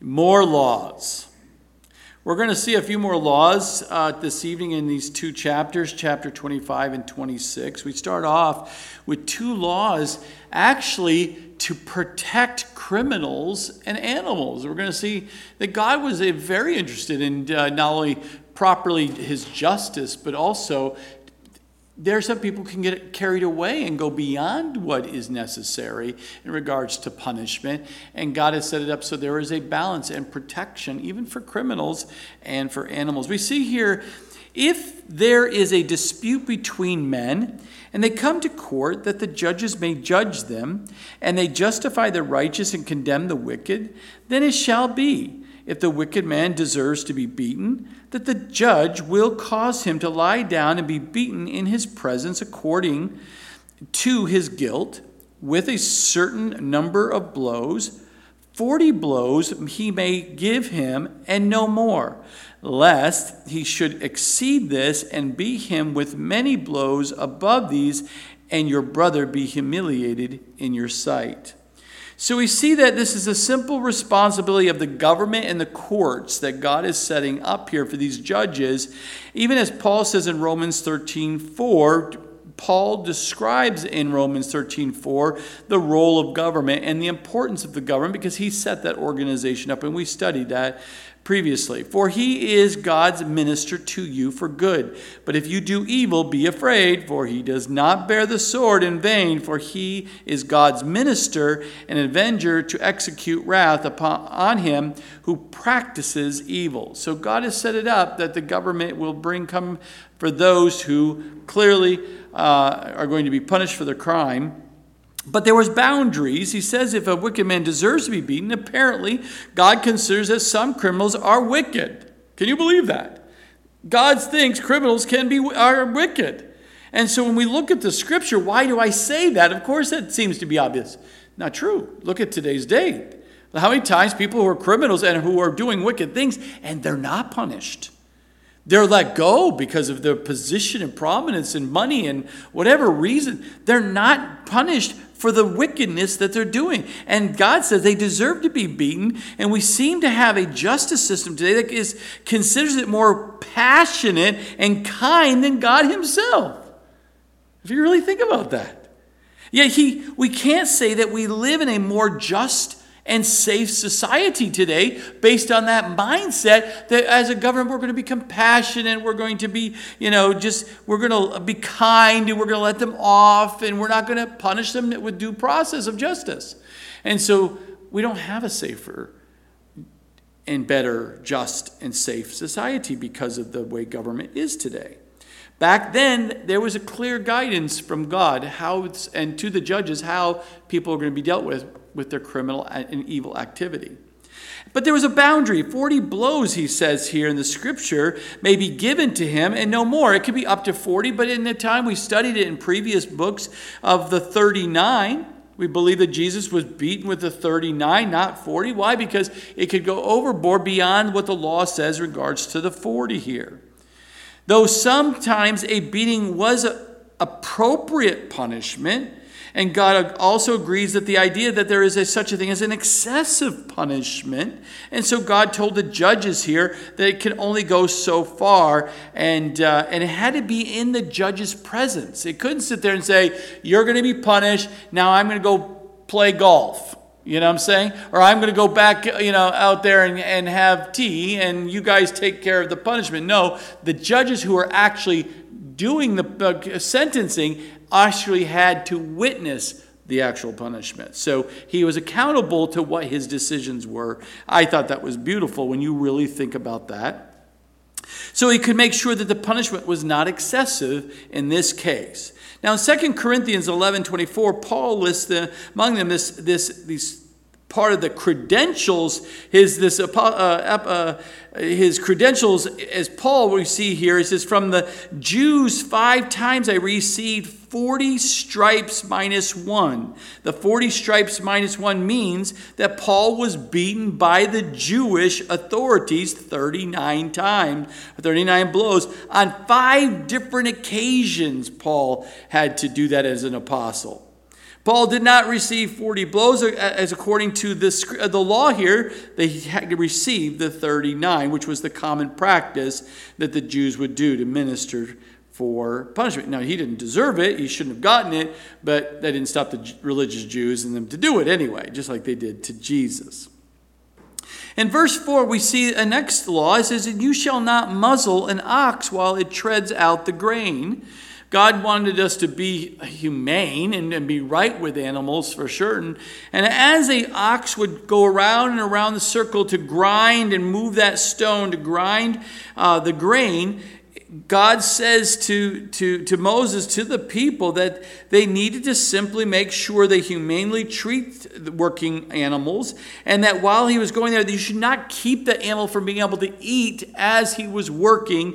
More laws. We're going to see a few more laws uh, this evening in these two chapters, chapter 25 and 26. We start off with two laws actually to protect criminals and animals. We're going to see that God was very interested in uh, not only properly his justice, but also there some people can get carried away and go beyond what is necessary in regards to punishment. And god has set it up so there is a balance and protection even for criminals and for animals. We see here if there is a dispute between men and they come to court that the judges may judge them and they justify the righteous and condemn the wicked then it shall be if the wicked man deserves to be beaten that the judge will cause him to lie down and be beaten in his presence according to his guilt with a certain number of blows. Forty blows he may give him, and no more, lest he should exceed this and beat him with many blows above these, and your brother be humiliated in your sight. So we see that this is a simple responsibility of the government and the courts that God is setting up here for these judges. Even as Paul says in Romans 13 4, Paul describes in Romans 13 4 the role of government and the importance of the government because he set that organization up, and we studied that previously. For he is God's minister to you for good. But if you do evil, be afraid, for he does not bear the sword in vain, for he is God's minister, an avenger to execute wrath upon on him who practices evil. So God has set it up that the government will bring come for those who clearly uh, are going to be punished for their crime but there was boundaries. He says if a wicked man deserves to be beaten, apparently God considers that some criminals are wicked. Can you believe that? God thinks criminals can be are wicked. And so when we look at the scripture, why do I say that? Of course that seems to be obvious. Not true. Look at today's day. How many times people who are criminals and who are doing wicked things and they're not punished. They're let go because of their position and prominence and money and whatever reason. They're not punished for the wickedness that they're doing. And God says they deserve to be beaten. And we seem to have a justice system today that is, considers it more passionate and kind than God Himself. If you really think about that. Yet he, we can't say that we live in a more just and safe society today based on that mindset that as a government we're going to be compassionate we're going to be you know just we're going to be kind and we're going to let them off and we're not going to punish them with due process of justice. And so we don't have a safer and better just and safe society because of the way government is today. Back then, there was a clear guidance from God how and to the judges how people are going to be dealt with with their criminal and evil activity. But there was a boundary. 40 blows, he says here in the scripture, may be given to him and no more. It could be up to 40, but in the time we studied it in previous books of the 39, we believe that Jesus was beaten with the 39, not 40. Why? Because it could go overboard beyond what the law says regards to the 40 here. Though sometimes a beating was appropriate punishment, and God also agrees that the idea that there is a, such a thing as an excessive punishment. And so God told the judges here that it can only go so far, and, uh, and it had to be in the judge's presence. It couldn't sit there and say, You're going to be punished. Now I'm going to go play golf. You know what I'm saying? Or I'm going to go back, you know, out there and, and have tea and you guys take care of the punishment. No, the judges who are actually doing the uh, sentencing actually had to witness the actual punishment. So he was accountable to what his decisions were. I thought that was beautiful when you really think about that. So he could make sure that the punishment was not excessive in this case. Now in 2 Corinthians 11 24, Paul lists the, among them this, this, these part of the credentials, his, this, uh, uh, his credentials, as Paul we see here, he says, From the Jews, five times I received 40 stripes minus one. The 40 stripes minus one means that Paul was beaten by the Jewish authorities 39 times, 39 blows. On five different occasions, Paul had to do that as an apostle. Paul did not receive 40 blows uh, as according to the, uh, the law here. They had received the 39, which was the common practice that the Jews would do to minister for punishment. Now, he didn't deserve it, he shouldn't have gotten it, but that didn't stop the religious Jews and them to do it anyway, just like they did to Jesus. In verse 4, we see a next law. It says, And you shall not muzzle an ox while it treads out the grain. God wanted us to be humane and, and be right with animals for sure. And, as a ox would go around and around the circle to grind and move that stone to grind uh, the grain, God says to, to, to Moses, to the people, that they needed to simply make sure they humanely treat the working animals, and that while he was going there, you should not keep the animal from being able to eat as he was working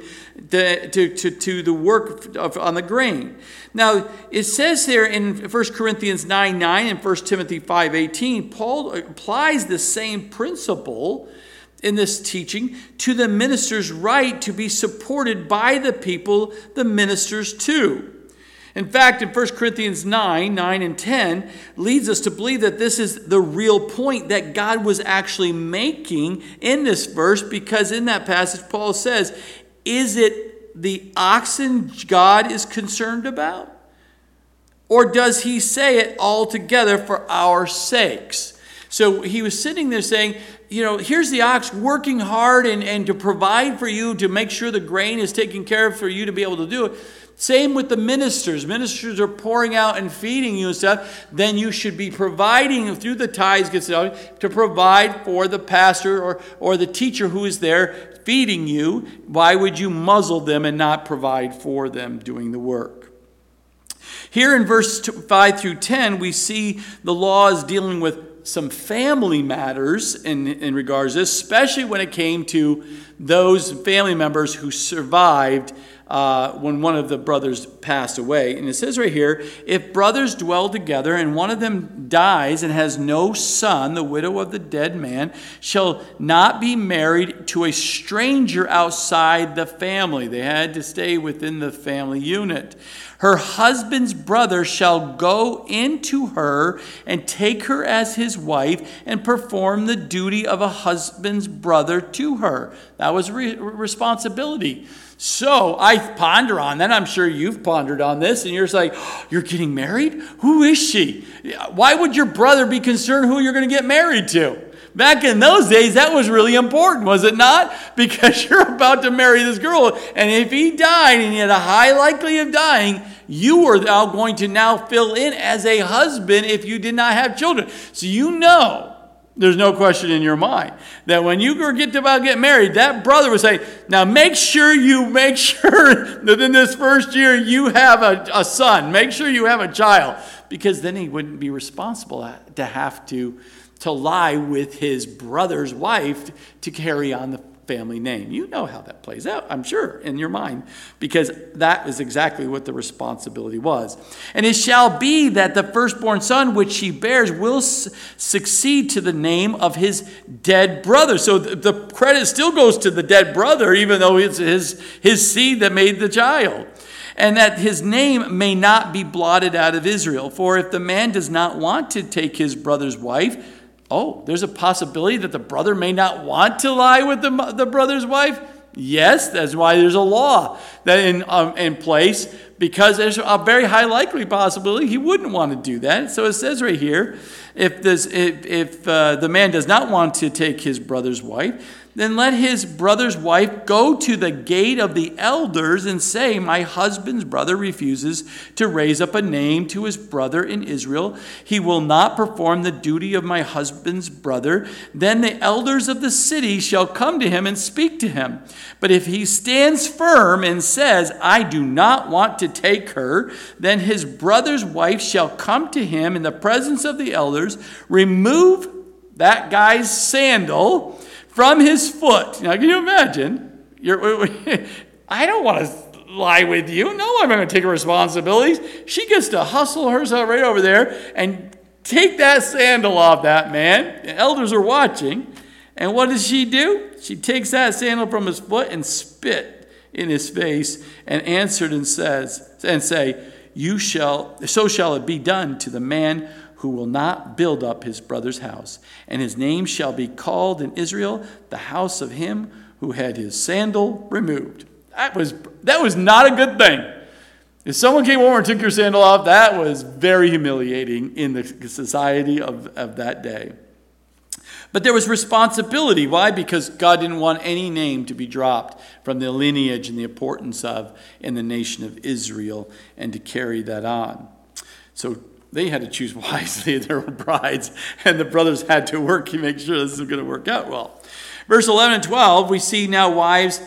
to, to, to, to the work of, on the grain. Now, it says there in 1 Corinthians 9 9 and 1 Timothy 5 18, Paul applies the same principle in this teaching to the minister's right to be supported by the people, the ministers too. In fact, in 1 Corinthians 9, 9 and 10, leads us to believe that this is the real point that God was actually making in this verse, because in that passage, Paul says, Is it the oxen God is concerned about? Or does he say it altogether for our sakes? So he was sitting there saying, you know, here's the ox working hard and, and to provide for you, to make sure the grain is taken care of for you to be able to do it. Same with the ministers. Ministers are pouring out and feeding you and stuff. Then you should be providing through the tithes to provide for the pastor or, or the teacher who is there feeding you. Why would you muzzle them and not provide for them doing the work? Here in verse 5 through 10, we see the laws dealing with some family matters in, in regards to this, especially when it came to those family members who survived uh, when one of the brothers passed away. And it says right here if brothers dwell together and one of them dies and has no son, the widow of the dead man shall not be married to a stranger outside the family. They had to stay within the family unit. Her husband's brother shall go into her and take her as his wife and perform the duty of a husband's brother to her. That was re- responsibility. So I ponder on that. I'm sure you've pondered on this, and you're just like, oh, You're getting married? Who is she? Why would your brother be concerned who you're going to get married to? Back in those days, that was really important, was it not? Because you're about to marry this girl, and if he died and he had a high likelihood of dying, you were now going to now fill in as a husband if you did not have children. So you know there's no question in your mind that when you get to about get married, that brother would say, "Now make sure you make sure that in this first year you have a, a son. Make sure you have a child, because then he wouldn't be responsible to have to to lie with his brother's wife to carry on the family name. You know how that plays out, I'm sure, in your mind, because that is exactly what the responsibility was. And it shall be that the firstborn son which she bears will succeed to the name of his dead brother. So the credit still goes to the dead brother, even though it's his, his seed that made the child. And that his name may not be blotted out of Israel. For if the man does not want to take his brother's wife, Oh, there's a possibility that the brother may not want to lie with the, the brother's wife? Yes, that's why there's a law that in, um, in place because there's a very high likely possibility he wouldn't want to do that. So it says right here if, this, if, if uh, the man does not want to take his brother's wife, then let his brother's wife go to the gate of the elders and say, My husband's brother refuses to raise up a name to his brother in Israel. He will not perform the duty of my husband's brother. Then the elders of the city shall come to him and speak to him. But if he stands firm and says, I do not want to take her, then his brother's wife shall come to him in the presence of the elders, remove that guy's sandal from his foot. Now, can you imagine? You're, I don't want to lie with you. No, I'm going to take responsibilities. She gets to hustle herself right over there and take that sandal off that man. The elders are watching. And what does she do? She takes that sandal from his foot and spit in his face and answered and says and say, You shall so shall it be done to the man who will not build up his brother's house, and his name shall be called in Israel the house of him who had his sandal removed. That was that was not a good thing. If someone came over and took your sandal off, that was very humiliating in the society of, of that day. But there was responsibility. Why? Because God didn't want any name to be dropped from the lineage and the importance of in the nation of Israel and to carry that on. So they had to choose wisely their brides, and the brothers had to work to make sure this was going to work out well. Verse 11 and 12, we see now wives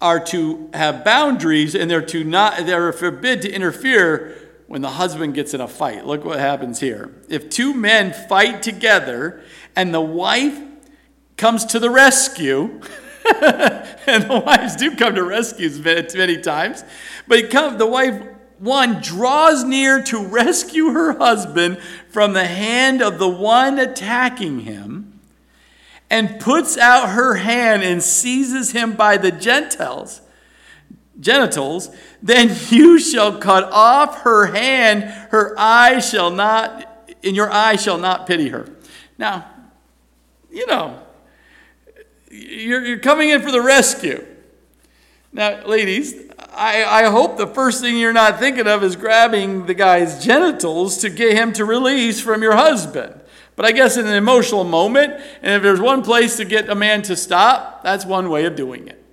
are to have boundaries and they're to not they're forbid to interfere when the husband gets in a fight. Look what happens here. If two men fight together and the wife comes to the rescue, and the wives do come to rescues many times, but come, the wife one draws near to rescue her husband from the hand of the one attacking him and puts out her hand and seizes him by the genitals genitals then you shall cut off her hand. Her eye shall not in your eye shall not pity her. Now you know you're, you're coming in for the rescue. Now ladies I, I hope the first thing you're not thinking of is grabbing the guy's genitals to get him to release from your husband but I guess in an emotional moment, and if there's one place to get a man to stop, that's one way of doing it.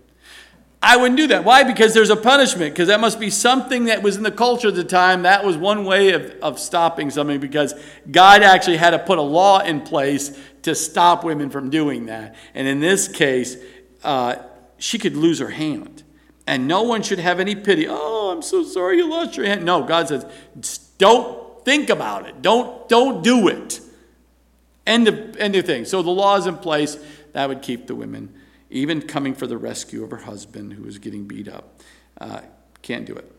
I wouldn't do that. Why? Because there's a punishment, because that must be something that was in the culture at the time. That was one way of, of stopping something, because God actually had to put a law in place to stop women from doing that. And in this case, uh, she could lose her hand. And no one should have any pity. Oh, I'm so sorry you lost your hand. No, God says, don't think about it. Don't, don't do it. End of, end of thing. So the law is in place that would keep the women, even coming for the rescue of her husband who was getting beat up. Uh, can't do it.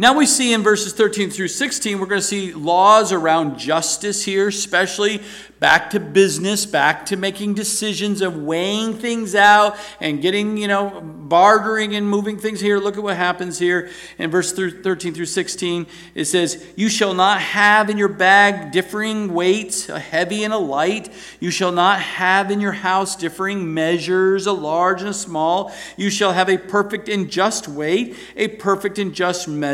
Now we see in verses 13 through 16, we're going to see laws around justice here, especially back to business, back to making decisions of weighing things out and getting, you know, bartering and moving things here. Look at what happens here in verse 13 through 16. It says, You shall not have in your bag differing weights, a heavy and a light. You shall not have in your house differing measures, a large and a small. You shall have a perfect and just weight, a perfect and just measure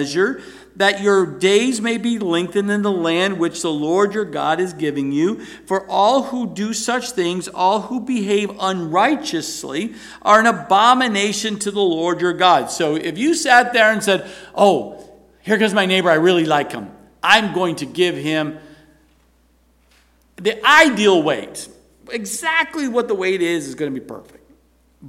that your days may be lengthened in the land which the Lord your God is giving you. For all who do such things, all who behave unrighteously, are an abomination to the Lord your God. So if you sat there and said, Oh, here comes my neighbor, I really like him, I'm going to give him the ideal weight. Exactly what the weight is is going to be perfect.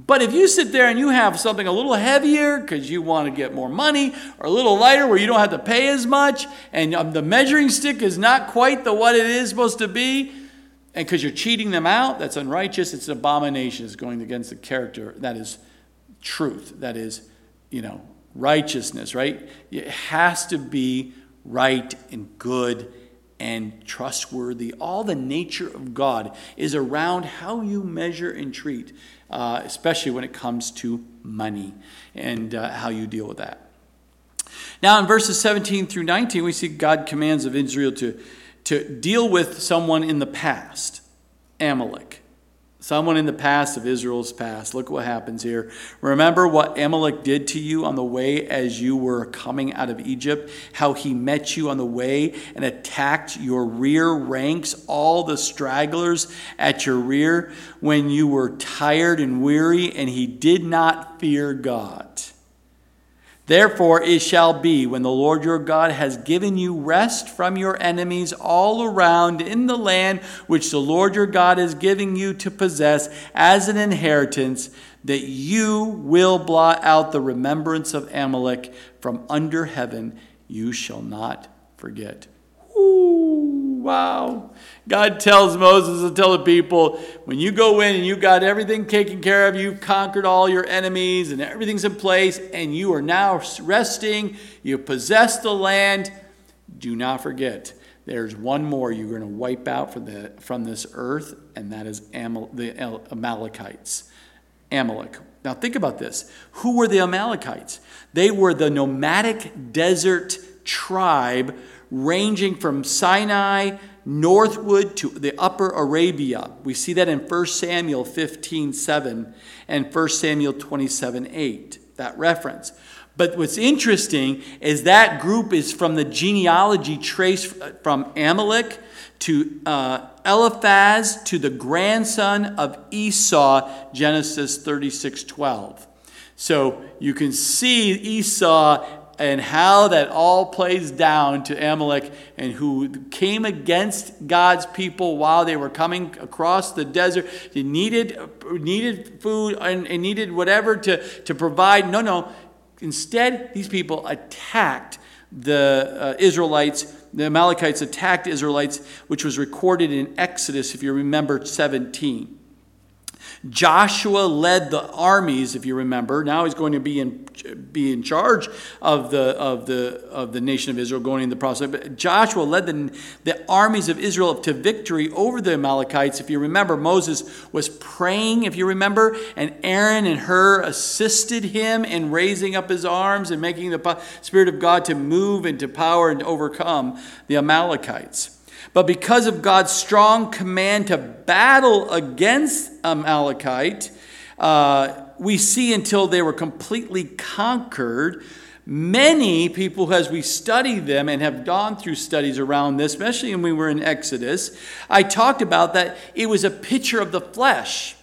But if you sit there and you have something a little heavier because you want to get more money, or a little lighter where you don't have to pay as much, and um, the measuring stick is not quite the what it is supposed to be, and because you're cheating them out, that's unrighteous. It's an abomination. It's going against the character that is truth. That is, you know, righteousness. Right? It has to be right and good and trustworthy. All the nature of God is around how you measure and treat uh, especially when it comes to money and uh, how you deal with that. Now, in verses 17 through 19, we see God commands of Israel to, to deal with someone in the past, Amalek. Someone in the past of Israel's past. Look what happens here. Remember what Amalek did to you on the way as you were coming out of Egypt? How he met you on the way and attacked your rear ranks, all the stragglers at your rear, when you were tired and weary, and he did not fear God. Therefore, it shall be when the Lord your God has given you rest from your enemies all around in the land which the Lord your God is giving you to possess as an inheritance, that you will blot out the remembrance of Amalek from under heaven. You shall not forget. Ooh, wow. God tells Moses to tell the people, when you go in and you got everything taken care of, you've conquered all your enemies and everything's in place, and you are now resting, you possess the land, do not forget. There's one more you're going to wipe out from, the, from this earth, and that is Amal, the Amalekites. Amalek. Now, think about this. Who were the Amalekites? They were the nomadic desert tribe ranging from Sinai northward to the upper Arabia. We see that in 1 Samuel 15 7 and 1 Samuel 27 8, that reference. But what's interesting is that group is from the genealogy traced from Amalek to uh, Eliphaz to the grandson of Esau, Genesis 36 12. So you can see Esau and how that all plays down to Amalek and who came against God's people while they were coming across the desert. They needed, needed food and, and needed whatever to, to provide. No, no. Instead, these people attacked the uh, Israelites. The Amalekites attacked Israelites, which was recorded in Exodus, if you remember, 17. Joshua led the armies, if you remember. Now he's going to be in, be in charge of the, of, the, of the nation of Israel, going in the process. But Joshua led the, the armies of Israel to victory over the Amalekites. If you remember, Moses was praying, if you remember, and Aaron and Hur assisted him in raising up his arms and making the Spirit of God to move into power and overcome the Amalekites. But because of God's strong command to battle against Amalekite, uh, we see until they were completely conquered. Many people, as we study them and have gone through studies around this, especially when we were in Exodus, I talked about that it was a picture of the flesh,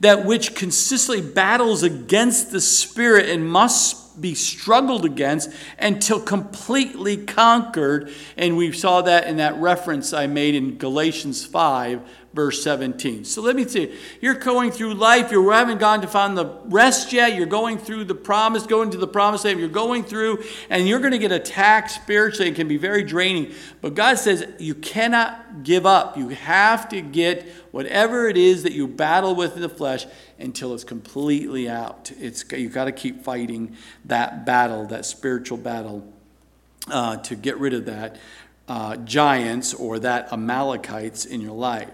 that which consistently battles against the spirit and must be struggled against until completely conquered. And we saw that in that reference I made in Galatians 5, verse 17. So let me see. You're going through life. You haven't gone to find the rest yet. You're going through the promise, going to the promise land. You're going through, and you're going to get attacked spiritually. It can be very draining. But God says you cannot give up. You have to get whatever it is that you battle with in the flesh until it's completely out. It's you've got to keep fighting that battle, that spiritual battle, uh, to get rid of that uh, giants or that Amalekites in your life.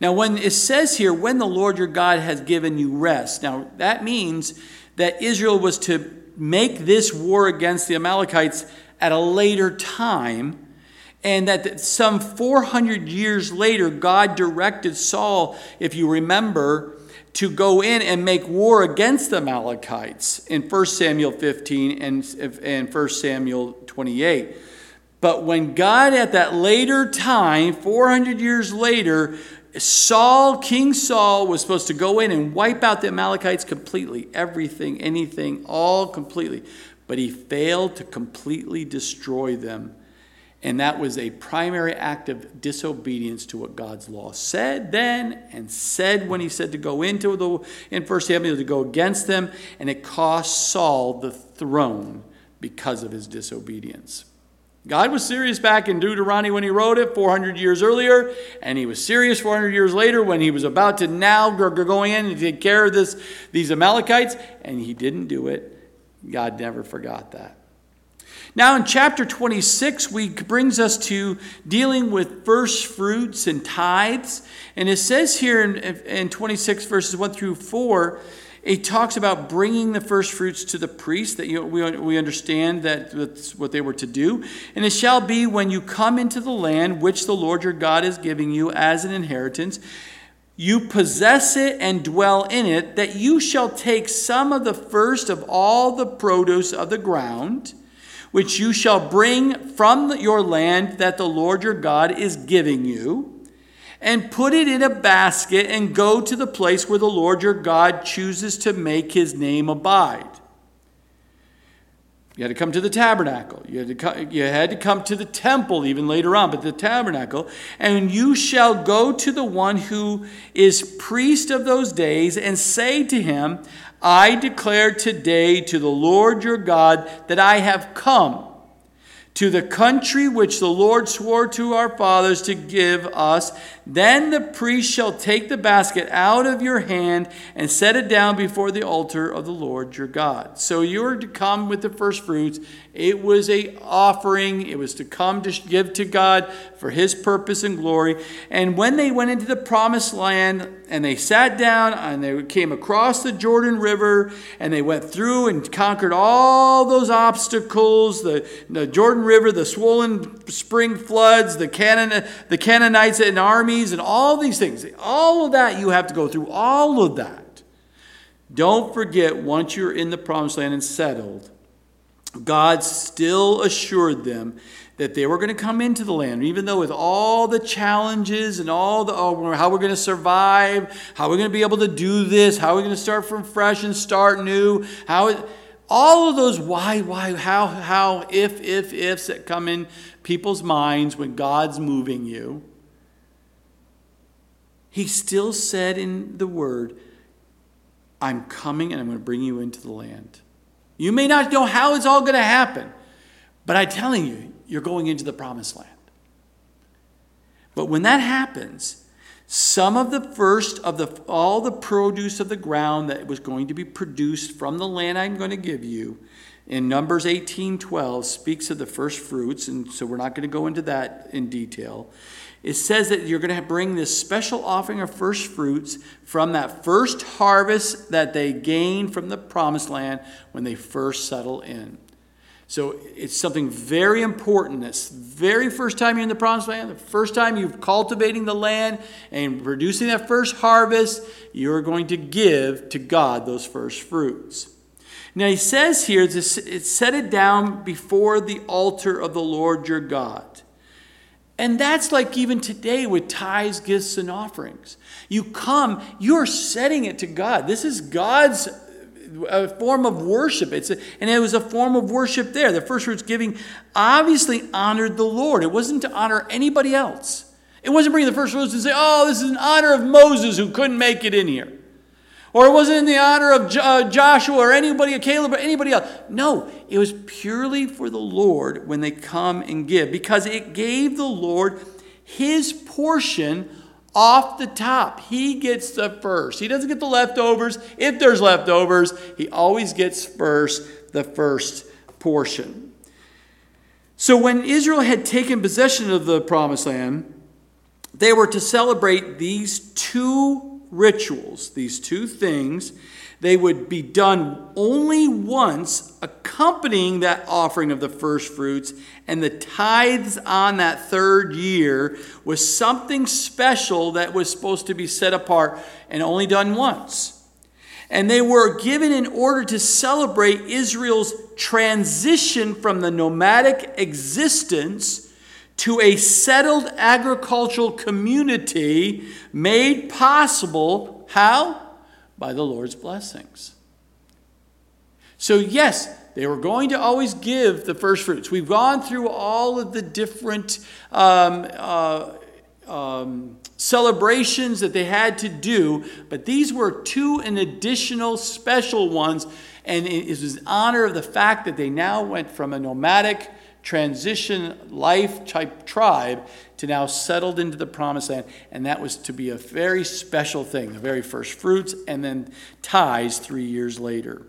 Now, when it says here, when the Lord your God has given you rest, now that means that Israel was to make this war against the Amalekites at a later time, and that some 400 years later, God directed Saul, if you remember, to go in and make war against the Amalekites in 1 Samuel 15 and, and 1 Samuel 28. But when God, at that later time, 400 years later, Saul, King Saul, was supposed to go in and wipe out the Amalekites completely. Everything, anything, all completely. But he failed to completely destroy them. And that was a primary act of disobedience to what God's law said then and said when he said to go into the in 1 Samuel to go against them. And it cost Saul the throne because of his disobedience. God was serious back in Deuteronomy when he wrote it 400 years earlier, and he was serious 400 years later when he was about to now go in and take care of this, these Amalekites, and he didn't do it. God never forgot that. Now, in chapter 26, we brings us to dealing with first fruits and tithes. And it says here in, in 26 verses 1 through 4 it talks about bringing the first fruits to the priest, that you, we, we understand that that's what they were to do. And it shall be when you come into the land which the Lord your God is giving you as an inheritance, you possess it and dwell in it, that you shall take some of the first of all the produce of the ground, which you shall bring from your land that the Lord your God is giving you and put it in a basket and go to the place where the Lord your God chooses to make his name abide. You had to come to the tabernacle. You had to come, you had to come to the temple even later on, but the tabernacle. And you shall go to the one who is priest of those days and say to him, I declare today to the Lord your God that I have come to the country which the Lord swore to our fathers to give us. Then the priest shall take the basket out of your hand and set it down before the altar of the Lord your God. So you are to come with the first fruits. It was a offering. It was to come to give to God for his purpose and glory. And when they went into the promised land and they sat down and they came across the Jordan River and they went through and conquered all those obstacles the, the Jordan River, the swollen spring floods, the, Canaan, the Canaanites and armies, and all these things. All of that you have to go through, all of that. Don't forget, once you're in the promised land and settled, God still assured them that they were going to come into the land, even though with all the challenges and all the oh, how we're going to survive, how we're going to be able to do this, how we're going to start from fresh and start new, how all of those why, why, how, how, if, if, ifs that come in people's minds when God's moving you. He still said in the word, I'm coming and I'm going to bring you into the land. You may not know how it's all going to happen, but I'm telling you, you're going into the promised land. But when that happens, some of the first of the all the produce of the ground that was going to be produced from the land I'm going to give you in Numbers 18:12 speaks of the first fruits and so we're not going to go into that in detail. It says that you're going to bring this special offering of first fruits from that first harvest that they gained from the promised land when they first settle in. So it's something very important. This very first time you're in the promised land, the first time you're cultivating the land and producing that first harvest, you're going to give to God those first fruits. Now he says here, set it down before the altar of the Lord your God. And that's like even today with tithes, gifts, and offerings. You come, you're setting it to God. This is God's a form of worship. It's a, and it was a form of worship there. The first fruits giving obviously honored the Lord. It wasn't to honor anybody else. It wasn't bringing the first fruits and say, oh, this is in honor of Moses who couldn't make it in here. Or it wasn't in the honor of uh, Joshua or anybody, Caleb or anybody else. No, it was purely for the Lord when they come and give because it gave the Lord his portion off the top. He gets the first. He doesn't get the leftovers. If there's leftovers, he always gets first the first portion. So when Israel had taken possession of the promised land, they were to celebrate these two rituals, these two things they would be done only once, accompanying that offering of the first fruits, and the tithes on that third year was something special that was supposed to be set apart and only done once. And they were given in order to celebrate Israel's transition from the nomadic existence to a settled agricultural community made possible. How? by the Lord's blessings. So, yes, they were going to always give the first fruits. We've gone through all of the different um, uh, um, celebrations that they had to do, but these were two and additional special ones, and it was in honor of the fact that they now went from a nomadic transition life type tribe to now settled into the promised land. And that was to be a very special thing, the very first fruits, and then tithes three years later.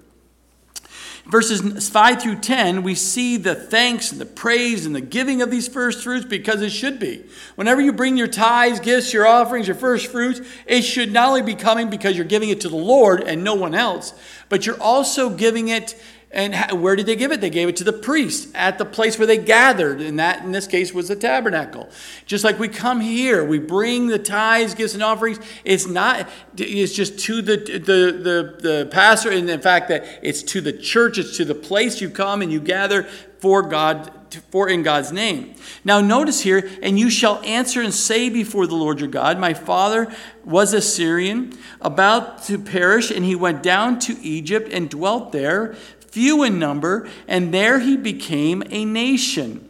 Verses 5 through 10, we see the thanks and the praise and the giving of these first fruits because it should be. Whenever you bring your tithes, gifts, your offerings, your first fruits, it should not only be coming because you're giving it to the Lord and no one else, but you're also giving it and where did they give it? They gave it to the priest at the place where they gathered, and that in this case was the tabernacle. Just like we come here, we bring the tithes, gifts, and offerings. It's not. It's just to the the the, the pastor, and in fact that it's to the church. It's to the place you come and you gather for God for in God's name. Now notice here, and you shall answer and say before the Lord your God, my father was a Syrian, about to perish, and he went down to Egypt and dwelt there few in number, and there he became a nation.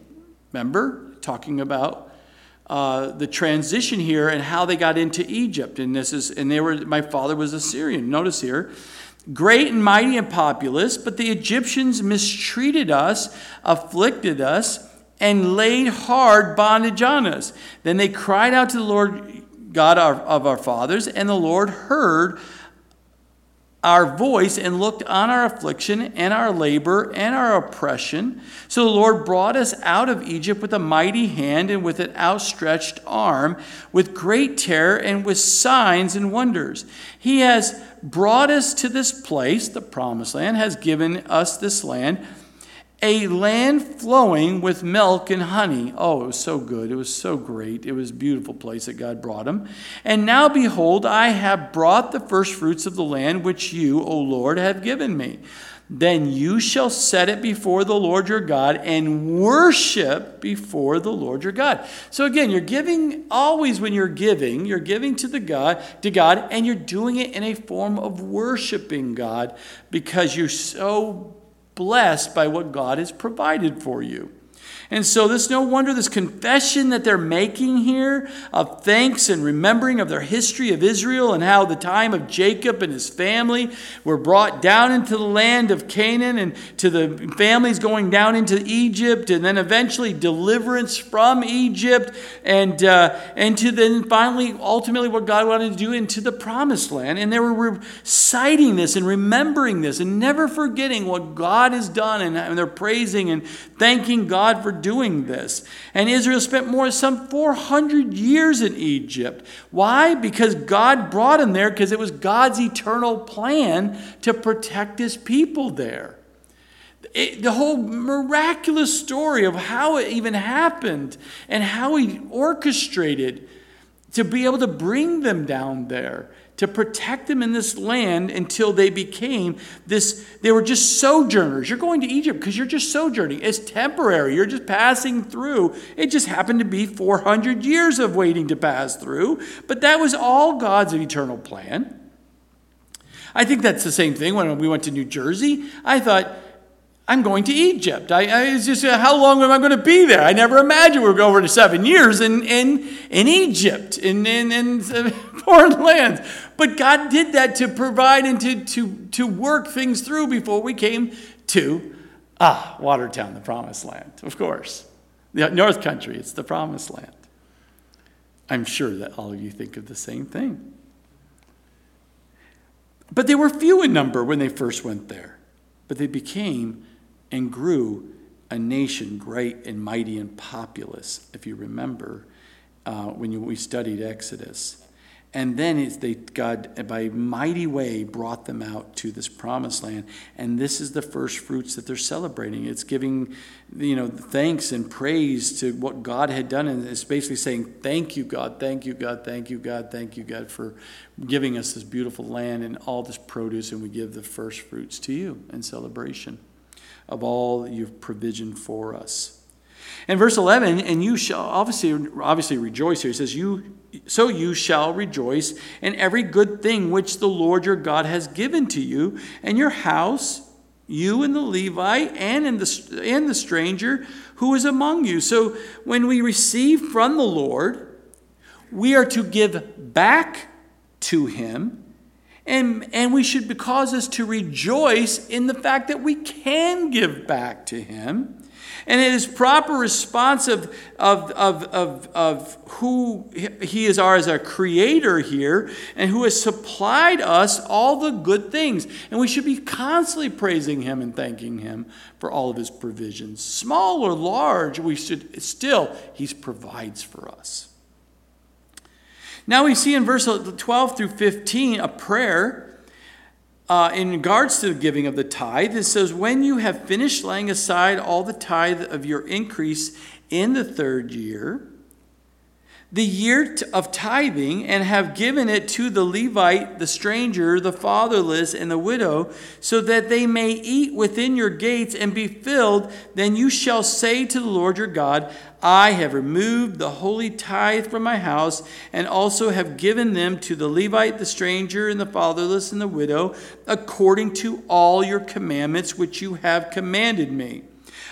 Remember, talking about uh, the transition here and how they got into Egypt. And this is, and they were, my father was a Syrian. Notice here, great and mighty and populous, but the Egyptians mistreated us, afflicted us, and laid hard bondage on us. Then they cried out to the Lord God of our fathers, and the Lord heard our voice and looked on our affliction and our labor and our oppression. So the Lord brought us out of Egypt with a mighty hand and with an outstretched arm, with great terror and with signs and wonders. He has brought us to this place, the promised land, has given us this land a land flowing with milk and honey. Oh, it was so good. It was so great. It was a beautiful place that God brought him. And now, behold, I have brought the first fruits of the land which you, O Lord, have given me. Then you shall set it before the Lord your God and worship before the Lord your God. So again, you're giving always when you're giving, you're giving to the God, to God, and you're doing it in a form of worshiping God because you're so blessed by what God has provided for you. And so, this no wonder this confession that they're making here of thanks and remembering of their history of Israel and how the time of Jacob and his family were brought down into the land of Canaan and to the families going down into Egypt and then eventually deliverance from Egypt and, uh, and to then finally, ultimately, what God wanted to do into the promised land. And they were reciting this and remembering this and never forgetting what God has done. And, and they're praising and thanking God for doing this. And Israel spent more some 400 years in Egypt. Why? Because God brought them there because it was God's eternal plan to protect his people there. It, the whole miraculous story of how it even happened and how he orchestrated to be able to bring them down there to protect them in this land until they became this, they were just sojourners. You're going to Egypt because you're just sojourning. It's temporary, you're just passing through. It just happened to be 400 years of waiting to pass through, but that was all God's eternal plan. I think that's the same thing when we went to New Jersey. I thought, I'm going to Egypt. I, I just, uh, how long am I going to be there? I never imagined we would go over to seven years in, in, in Egypt, in, in, in foreign lands. But God did that to provide and to, to, to work things through before we came to, ah, Watertown, the promised land, of course. The North Country, it's the promised land. I'm sure that all of you think of the same thing. But they were few in number when they first went there. But they became and grew a nation great and mighty and populous, if you remember uh, when you, we studied Exodus. And then they, God, by mighty way, brought them out to this promised land. And this is the first fruits that they're celebrating. It's giving, you know, thanks and praise to what God had done. And it's basically saying, thank you, God, thank you, God, thank you, God, thank you, God, for giving us this beautiful land and all this produce. And we give the first fruits to you in celebration of all you've provisioned for us. In verse 11, and you shall obviously, obviously rejoice here. He says, you, So you shall rejoice in every good thing which the Lord your God has given to you, and your house, you and the Levite, and, in the, and the stranger who is among you. So when we receive from the Lord, we are to give back to him. And, and we should cause us to rejoice in the fact that we can give back to him. And it is proper response of, of, of, of, of who he is our, as our creator here and who has supplied us all the good things. And we should be constantly praising him and thanking him for all of his provisions. Small or large, we should still, he provides for us. Now we see in verse 12 through 15 a prayer uh, in regards to the giving of the tithe, it says, When you have finished laying aside all the tithe of your increase in the third year, the year of tithing, and have given it to the Levite, the stranger, the fatherless, and the widow, so that they may eat within your gates and be filled, then you shall say to the Lord your God, I have removed the holy tithe from my house, and also have given them to the Levite, the stranger, and the fatherless, and the widow, according to all your commandments which you have commanded me.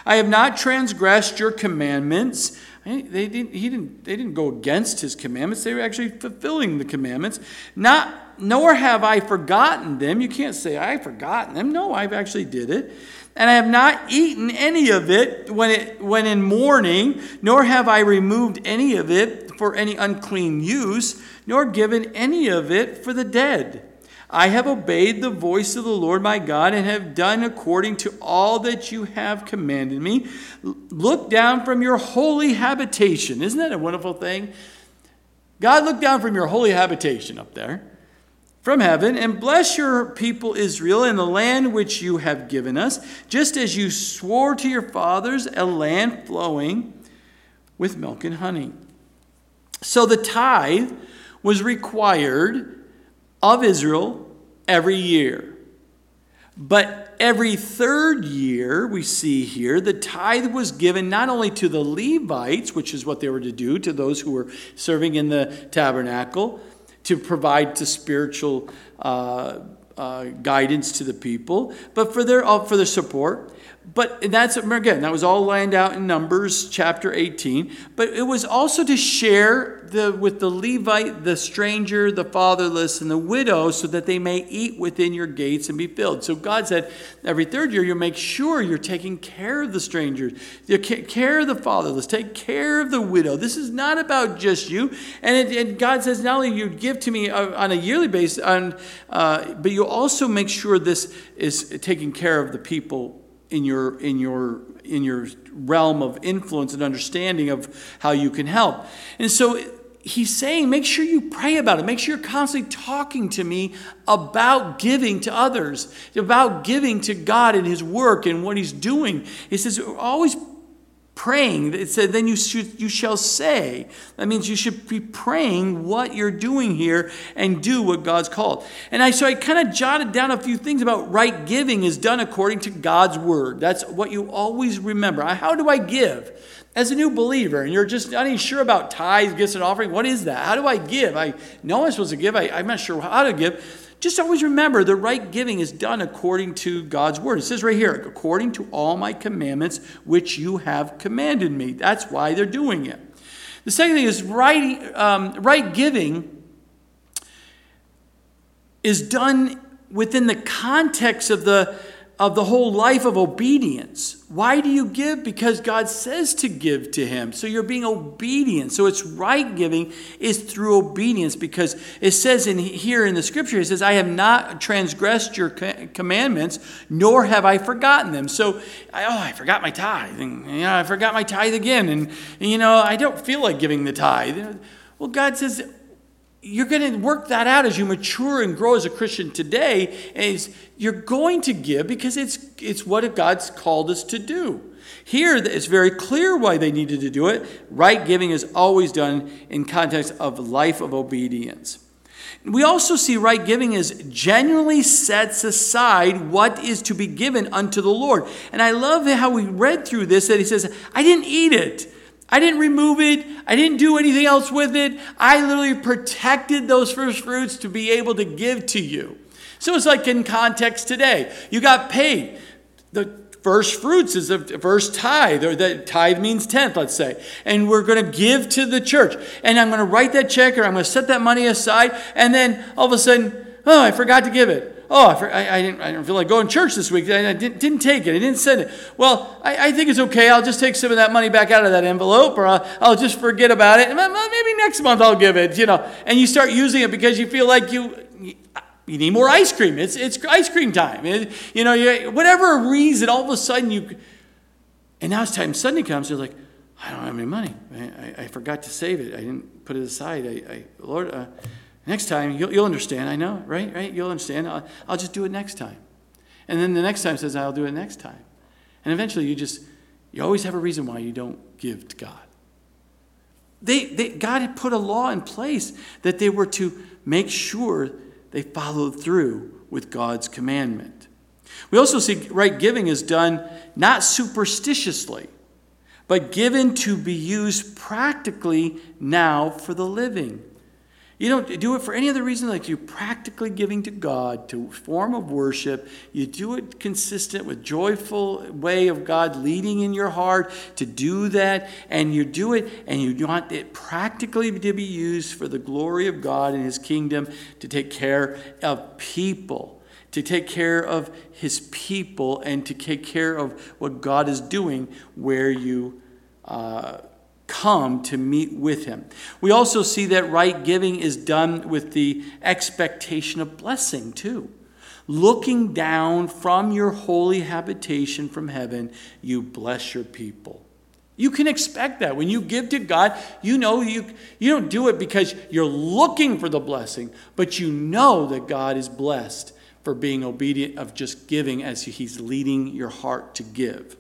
I have not transgressed your commandments. They didn't, he didn't, they didn't go against his commandments. They were actually fulfilling the commandments. Not, nor have I forgotten them. You can't say, I've forgotten them. No, I've actually did it and I have not eaten any of it when, it when in mourning, nor have I removed any of it for any unclean use, nor given any of it for the dead. I have obeyed the voice of the Lord my God and have done according to all that you have commanded me. Look down from your holy habitation. Isn't that a wonderful thing? God look down from your holy habitation up there from heaven and bless your people Israel in the land which you have given us, just as you swore to your fathers, a land flowing with milk and honey. So the tithe was required of Israel every year. But every third year, we see here, the tithe was given not only to the Levites, which is what they were to do, to those who were serving in the tabernacle, to provide to spiritual uh, uh, guidance to the people, but for their, uh, for their support. But that's, again, that was all lined out in Numbers chapter 18. But it was also to share the, with the Levite, the stranger, the fatherless, and the widow, so that they may eat within your gates and be filled. So God said, every third year, you make sure you're taking care of the strangers, you take care of the fatherless, take care of the widow. This is not about just you. And, it, and God says, not only you give to me on a yearly basis, on, uh, but you also make sure this is taking care of the people in your in your in your realm of influence and understanding of how you can help. And so he's saying, make sure you pray about it. Make sure you're constantly talking to me about giving to others, about giving to God and his work and what he's doing. He says, always praying. It said, then you, should, you shall say. That means you should be praying what you're doing here and do what God's called. And I so I kind of jotted down a few things about right giving is done according to God's word. That's what you always remember. How do I give? As a new believer, and you're just not even sure about tithes, gifts, and offering, what is that? How do I give? I know I'm supposed to give. I, I'm not sure how to give just always remember the right giving is done according to God's word. It says right here, according to all my commandments which you have commanded me. That's why they're doing it. The second thing is right, um, right giving is done within the context of the of the whole life of obedience. Why do you give? Because God says to give to Him. So you're being obedient. So it's right giving is through obedience because it says in here in the scripture, it says, I have not transgressed your commandments, nor have I forgotten them. So, oh, I forgot my tithe. And, you know, I forgot my tithe again. And, you know, I don't feel like giving the tithe. Well, God says, you're going to work that out as you mature and grow as a Christian today. Is you're going to give because it's it's what God's called us to do. Here, it's very clear why they needed to do it. Right giving is always done in context of life of obedience. We also see right giving is genuinely sets aside what is to be given unto the Lord. And I love how we read through this that he says, I didn't eat it. I didn't remove it. I didn't do anything else with it. I literally protected those first fruits to be able to give to you. So it's like in context today. You got paid. The first fruits is the first tithe, or the tithe means tenth, let's say. And we're going to give to the church. And I'm going to write that check or I'm going to set that money aside. And then all of a sudden, oh, I forgot to give it oh, I, I, didn't, I didn't feel like going to church this week. I didn't, didn't take it. I didn't send it. Well, I, I, think it's okay. I'll just take some of that money back out of that envelope, or I'll, I'll just forget about it. Maybe next month I'll give it, you know. And you start using it because you feel like you, you need more ice cream. It's, it's ice cream time. It, you know, you, whatever reason, all of a sudden you, and now it's time Sunday comes, you're like, I don't have any money. I, I, forgot to save it. I didn't put it aside. I, Lord, uh, Next time, you'll, you'll understand. I know, right? Right? You'll understand. I'll, I'll just do it next time. And then the next time says, I'll do it next time. And eventually, you just, you always have a reason why you don't give to God. They, they, God had put a law in place that they were to make sure they followed through with God's commandment. We also see right giving is done not superstitiously, but given to be used practically now for the living. You don't do it for any other reason like you're practically giving to God to form of worship. You do it consistent with joyful way of God leading in your heart to do that, and you do it, and you want it practically to be used for the glory of God and His kingdom to take care of people, to take care of His people, and to take care of what God is doing where you. Uh, come to meet with him. We also see that right giving is done with the expectation of blessing, too. Looking down from your holy habitation from heaven, you bless your people. You can expect that. When you give to God, you know you, you don't do it because you're looking for the blessing, but you know that God is blessed for being obedient of just giving as He's leading your heart to give.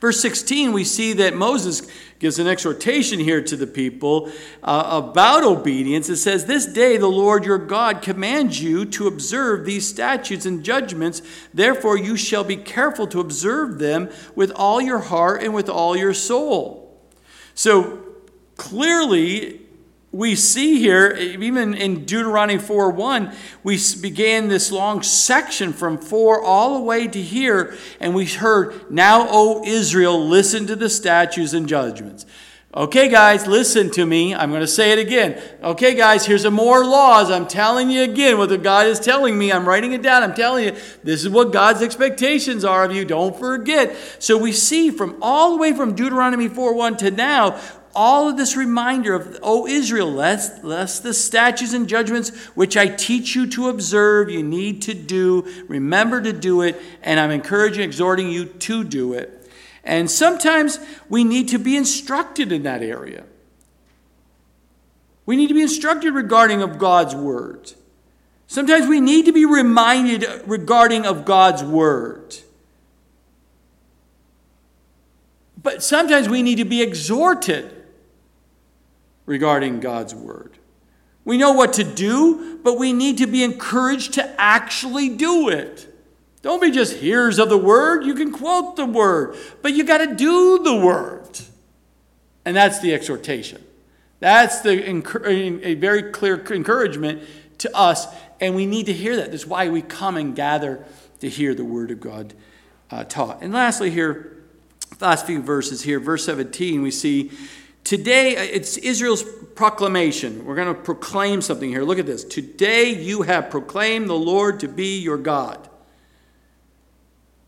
Verse 16, we see that Moses gives an exhortation here to the people uh, about obedience. It says, This day the Lord your God commands you to observe these statutes and judgments. Therefore, you shall be careful to observe them with all your heart and with all your soul. So, clearly, we see here, even in Deuteronomy 4 1, we began this long section from 4 all the way to here, and we heard, Now, O Israel, listen to the statutes and judgments. Okay, guys, listen to me. I'm going to say it again. Okay, guys, here's some more laws. I'm telling you again what the God is telling me. I'm writing it down. I'm telling you, this is what God's expectations are of you. Don't forget. So we see from all the way from Deuteronomy 4 1 to now, all of this reminder of, O Israel, lest, lest the statutes and judgments which I teach you to observe, you need to do. Remember to do it, and I'm encouraging, exhorting you to do it. And sometimes we need to be instructed in that area. We need to be instructed regarding of God's word. Sometimes we need to be reminded regarding of God's word. But sometimes we need to be exhorted regarding God's word. We know what to do, but we need to be encouraged to actually do it. Don't be just hearers of the word. You can quote the word, but you got to do the word. And that's the exhortation. That's the a very clear encouragement to us, and we need to hear that. That's why we come and gather to hear the word of God uh, taught. And lastly, here, last few verses here, verse 17, we see Today, uh, it's Israel's proclamation. We're going to proclaim something here. Look at this. Today, you have proclaimed the Lord to be your God.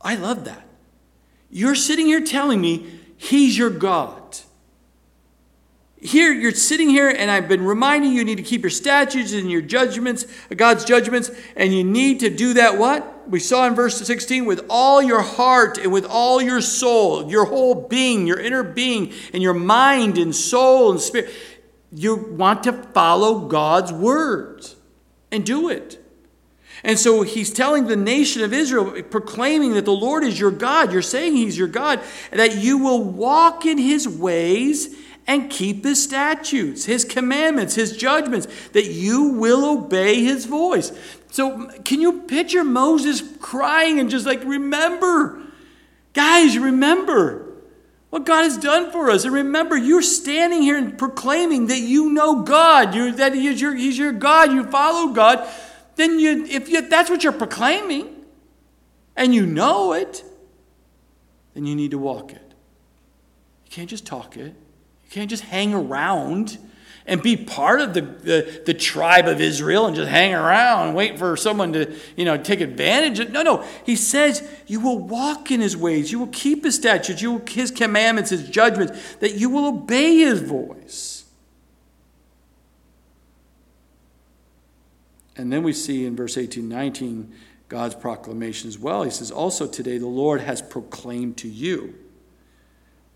I love that. You're sitting here telling me He's your God. Here, you're sitting here, and I've been reminding you, you need to keep your statutes and your judgments, God's judgments, and you need to do that what? We saw in verse 16, with all your heart and with all your soul, your whole being, your inner being, and your mind and soul and spirit. You want to follow God's words and do it. And so he's telling the nation of Israel, proclaiming that the Lord is your God. You're saying he's your God, that you will walk in his ways and keep his statutes, his commandments, his judgments, that you will obey his voice. So, can you picture Moses crying and just like, remember, guys, remember what God has done for us. And remember, you're standing here and proclaiming that you know God, you that He's your, he's your God, you follow God. Then, you, if you, that's what you're proclaiming and you know it, then you need to walk it. You can't just talk it can't just hang around and be part of the, the, the, tribe of Israel and just hang around and wait for someone to, you know, take advantage of. No, no. He says you will walk in his ways, you will keep his statutes, you will, his commandments, his judgments, that you will obey his voice. And then we see in verse 18, 19, God's proclamation as well. He says, Also today the Lord has proclaimed to you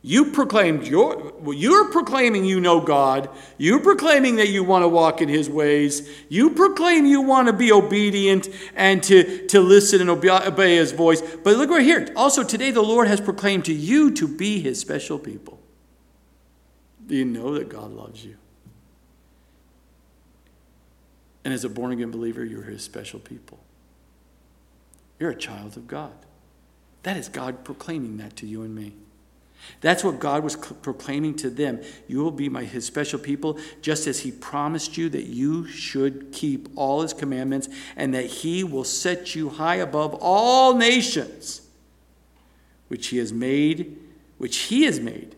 you proclaimed your, you're proclaiming you know God. You're proclaiming that you want to walk in His ways. You proclaim you want to be obedient and to, to listen and obey, obey His voice. But look right here. Also, today the Lord has proclaimed to you to be His special people. Do you know that God loves you? And as a born again believer, you're His special people. You're a child of God. That is God proclaiming that to you and me. That's what God was proclaiming to them. You will be my his special people, just as he promised you that you should keep all his commandments and that he will set you high above all nations which he has made, which he has made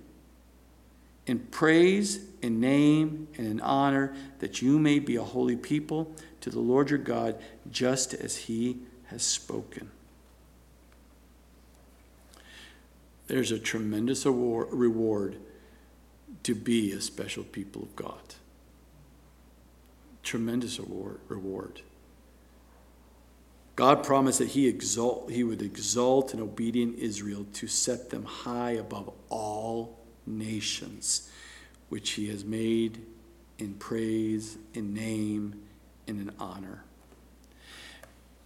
in praise, in name, and in honor, that you may be a holy people to the Lord your God, just as he has spoken. There's a tremendous award, reward to be a special people of God. Tremendous award, reward. God promised that he, exalt, he would exalt an obedient Israel to set them high above all nations, which he has made in praise, in name, and in honor.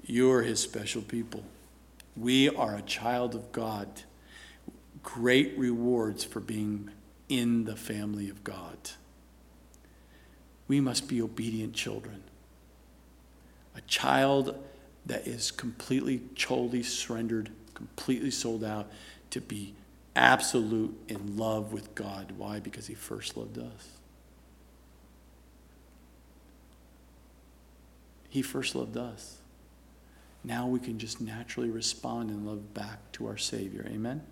You're his special people. We are a child of God. Great rewards for being in the family of God. We must be obedient children. A child that is completely, totally surrendered, completely sold out to be absolute in love with God. Why? Because He first loved us. He first loved us. Now we can just naturally respond and love back to our Savior. Amen?